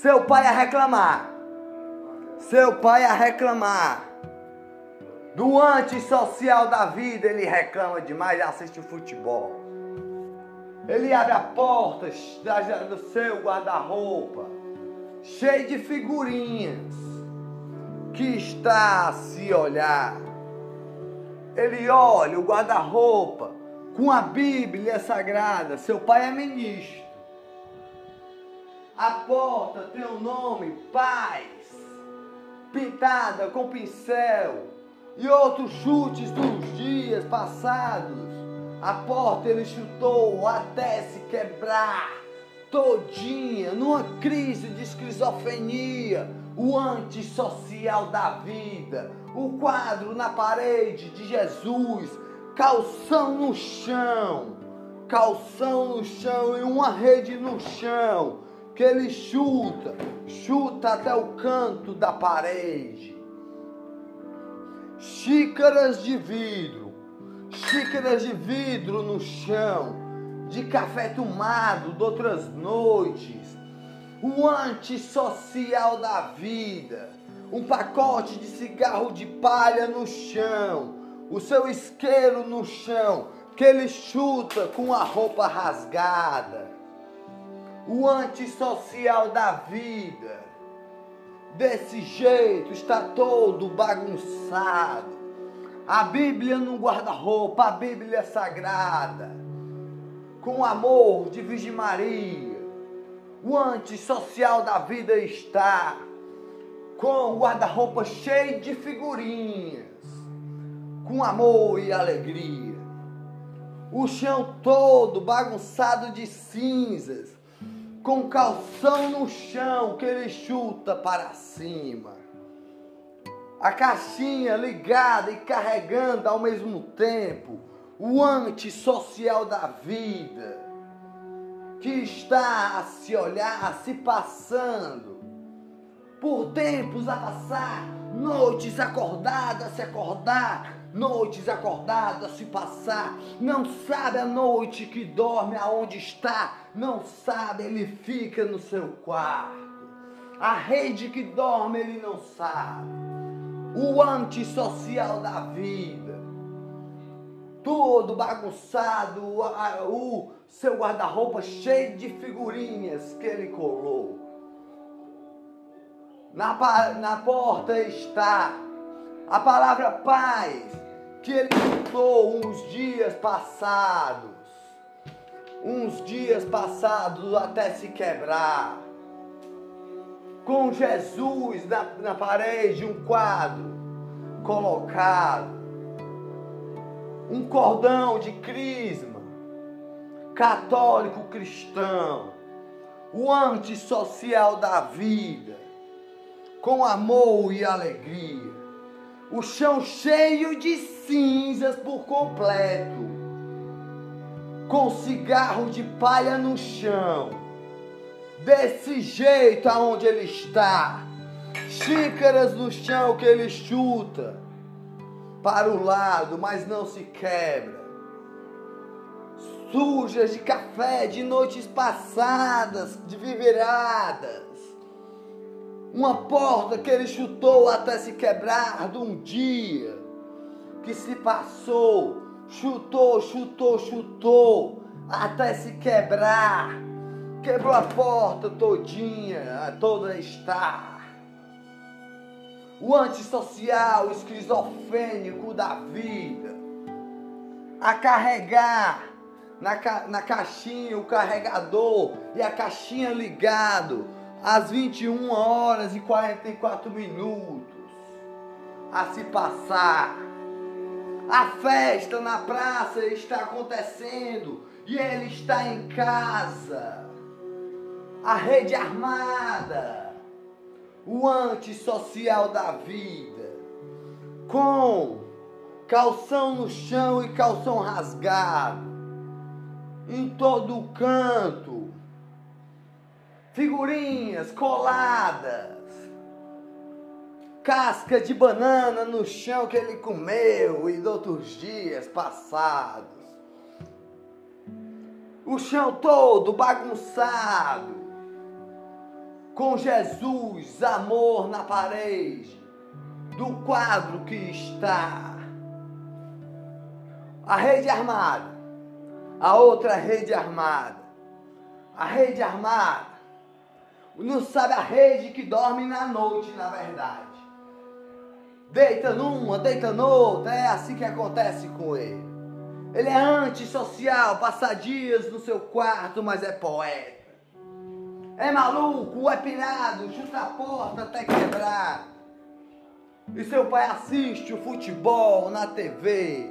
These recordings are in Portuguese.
Seu pai a reclamar. Seu pai a reclamar. Do antissocial da vida, ele reclama demais e assiste futebol. Ele abre a porta do seu guarda-roupa, cheio de figurinhas, que está a se olhar. Ele olha o guarda-roupa com a Bíblia sagrada. Seu pai é ministro. A porta tem o nome Paz, pintada com pincel e outros chutes dos dias passados. A porta ele chutou até se quebrar todinha, numa crise de esquizofrenia, o antissocial da vida, o quadro na parede de Jesus, calção no chão, calção no chão e uma rede no chão que ele chuta, chuta até o canto da parede. Xícaras de vidro, xícaras de vidro no chão, de café tomado de outras noites, o antissocial da vida, um pacote de cigarro de palha no chão, o seu isqueiro no chão, que ele chuta com a roupa rasgada o antissocial da vida. Desse jeito está todo bagunçado. A Bíblia no guarda-roupa, a Bíblia sagrada, com amor de Virgem Maria. O antissocial da vida está com o guarda-roupa cheio de figurinhas, com amor e alegria. O chão todo bagunçado de cinzas, com calção no chão que ele chuta para cima. A caixinha ligada e carregando ao mesmo tempo o antissocial da vida, que está a se olhar, a se passando por tempos a passar, noites acordadas a se acordar, noites acordadas se passar, não sabe a noite que dorme aonde está, não sabe, ele fica no seu quarto. A rede que dorme ele não sabe. O antissocial da vida. Todo bagunçado, o seu guarda-roupa cheio de figurinhas que ele colou. Na, na porta está a palavra paz que ele lutou uns dias passados, uns dias passados até se quebrar. Com Jesus na, na parede, um quadro colocado, um cordão de crisma, católico cristão, o antissocial da vida, com amor e alegria o chão cheio de cinzas por completo, com cigarro de palha no chão, desse jeito aonde ele está, xícaras no chão que ele chuta para o lado, mas não se quebra, sujas de café de noites passadas, de viveradas uma porta que ele chutou até se quebrar de um dia que se passou, chutou, chutou, chutou até se quebrar. Quebrou a porta todinha, toda está. O antissocial, o esquizofrênico da vida, a carregar na, ca, na caixinha o carregador e a caixinha ligado às 21 horas e 44 minutos. A se passar. A festa na praça está acontecendo e ele está em casa. A rede armada, o antissocial da vida, com calção no chão e calção rasgado, em todo canto, figurinhas coladas, casca de banana no chão que ele comeu e outros dias passados. O chão todo bagunçado, com Jesus, amor na parede, do quadro que está. A rede armada, a outra rede armada, a rede armada, não sabe a rede que dorme na noite, na verdade. Deita numa, deita noutra, é assim que acontece com ele. Ele é antissocial, passa dias no seu quarto, mas é poeta. É maluco, é pirado, chuta a porta até quebrar. E seu pai assiste o futebol na TV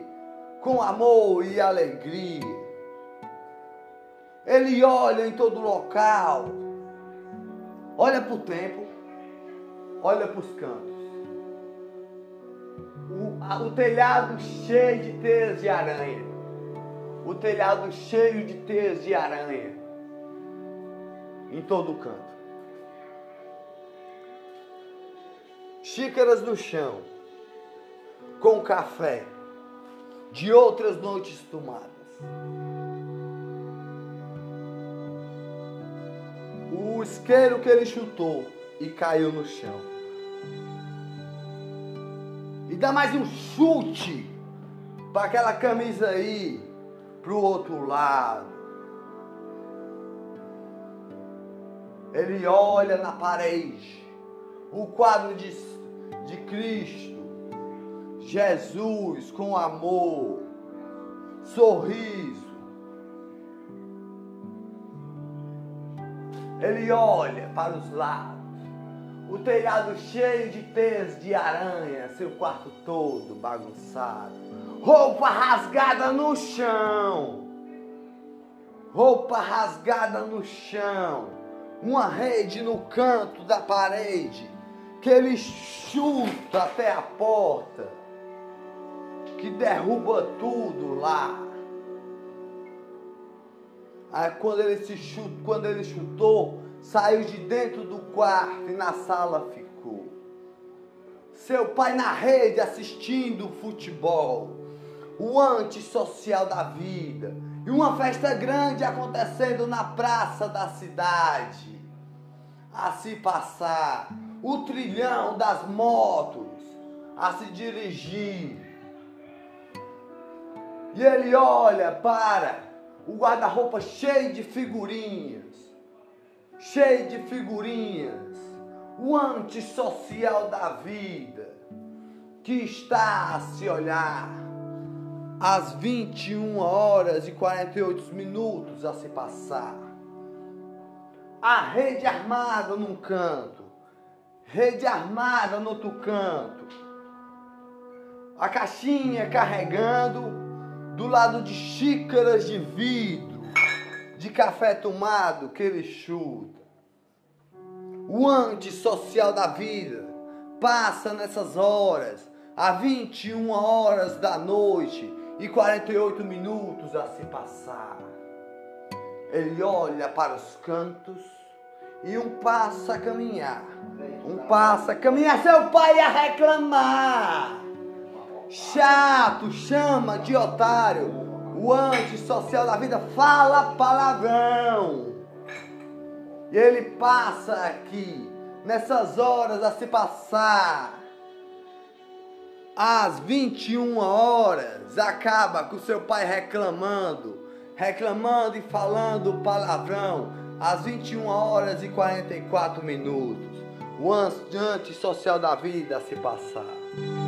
com amor e alegria. Ele olha em todo local, olha para o tempo, olha para os cantos. O, a, o telhado cheio de teias de aranha. O telhado cheio de teias de aranha. Em todo canto. Xícaras no chão. Com café. De outras noites tomadas. O isqueiro que ele chutou e caiu no chão dá mais um chute para aquela camisa aí, pro outro lado. Ele olha na parede, o quadro de, de Cristo, Jesus com amor, sorriso. Ele olha para os lados. O telhado cheio de teias de aranha, seu quarto todo bagunçado, roupa rasgada no chão, roupa rasgada no chão, uma rede no canto da parede, que ele chuta até a porta, que derruba tudo lá. Aí quando ele se chuta, quando ele chutou, saiu de dentro do quarto e na sala ficou. Seu pai na rede assistindo futebol, o antissocial da vida, e uma festa grande acontecendo na praça da cidade. A se passar, o trilhão das motos a se dirigir. E ele olha para o guarda-roupa cheio de figurinhas cheio de figurinhas, o antissocial da vida, que está a se olhar às 21 horas e 48 minutos a se passar. A rede armada num canto, rede armada no outro canto. A caixinha carregando do lado de xícaras de vidro de café tomado que ele chuta. O antissocial da vida passa nessas horas, a 21 horas da noite e 48 minutos a se passar. Ele olha para os cantos e um passa a caminhar. Um passa a caminhar, seu pai ia reclamar. Chato, chama de otário o antissocial da vida fala palavrão. E ele passa aqui, nessas horas a se passar. Às 21 horas, acaba com seu pai reclamando, reclamando e falando palavrão. Às 21 horas e 44 minutos, o antissocial da vida a se passar.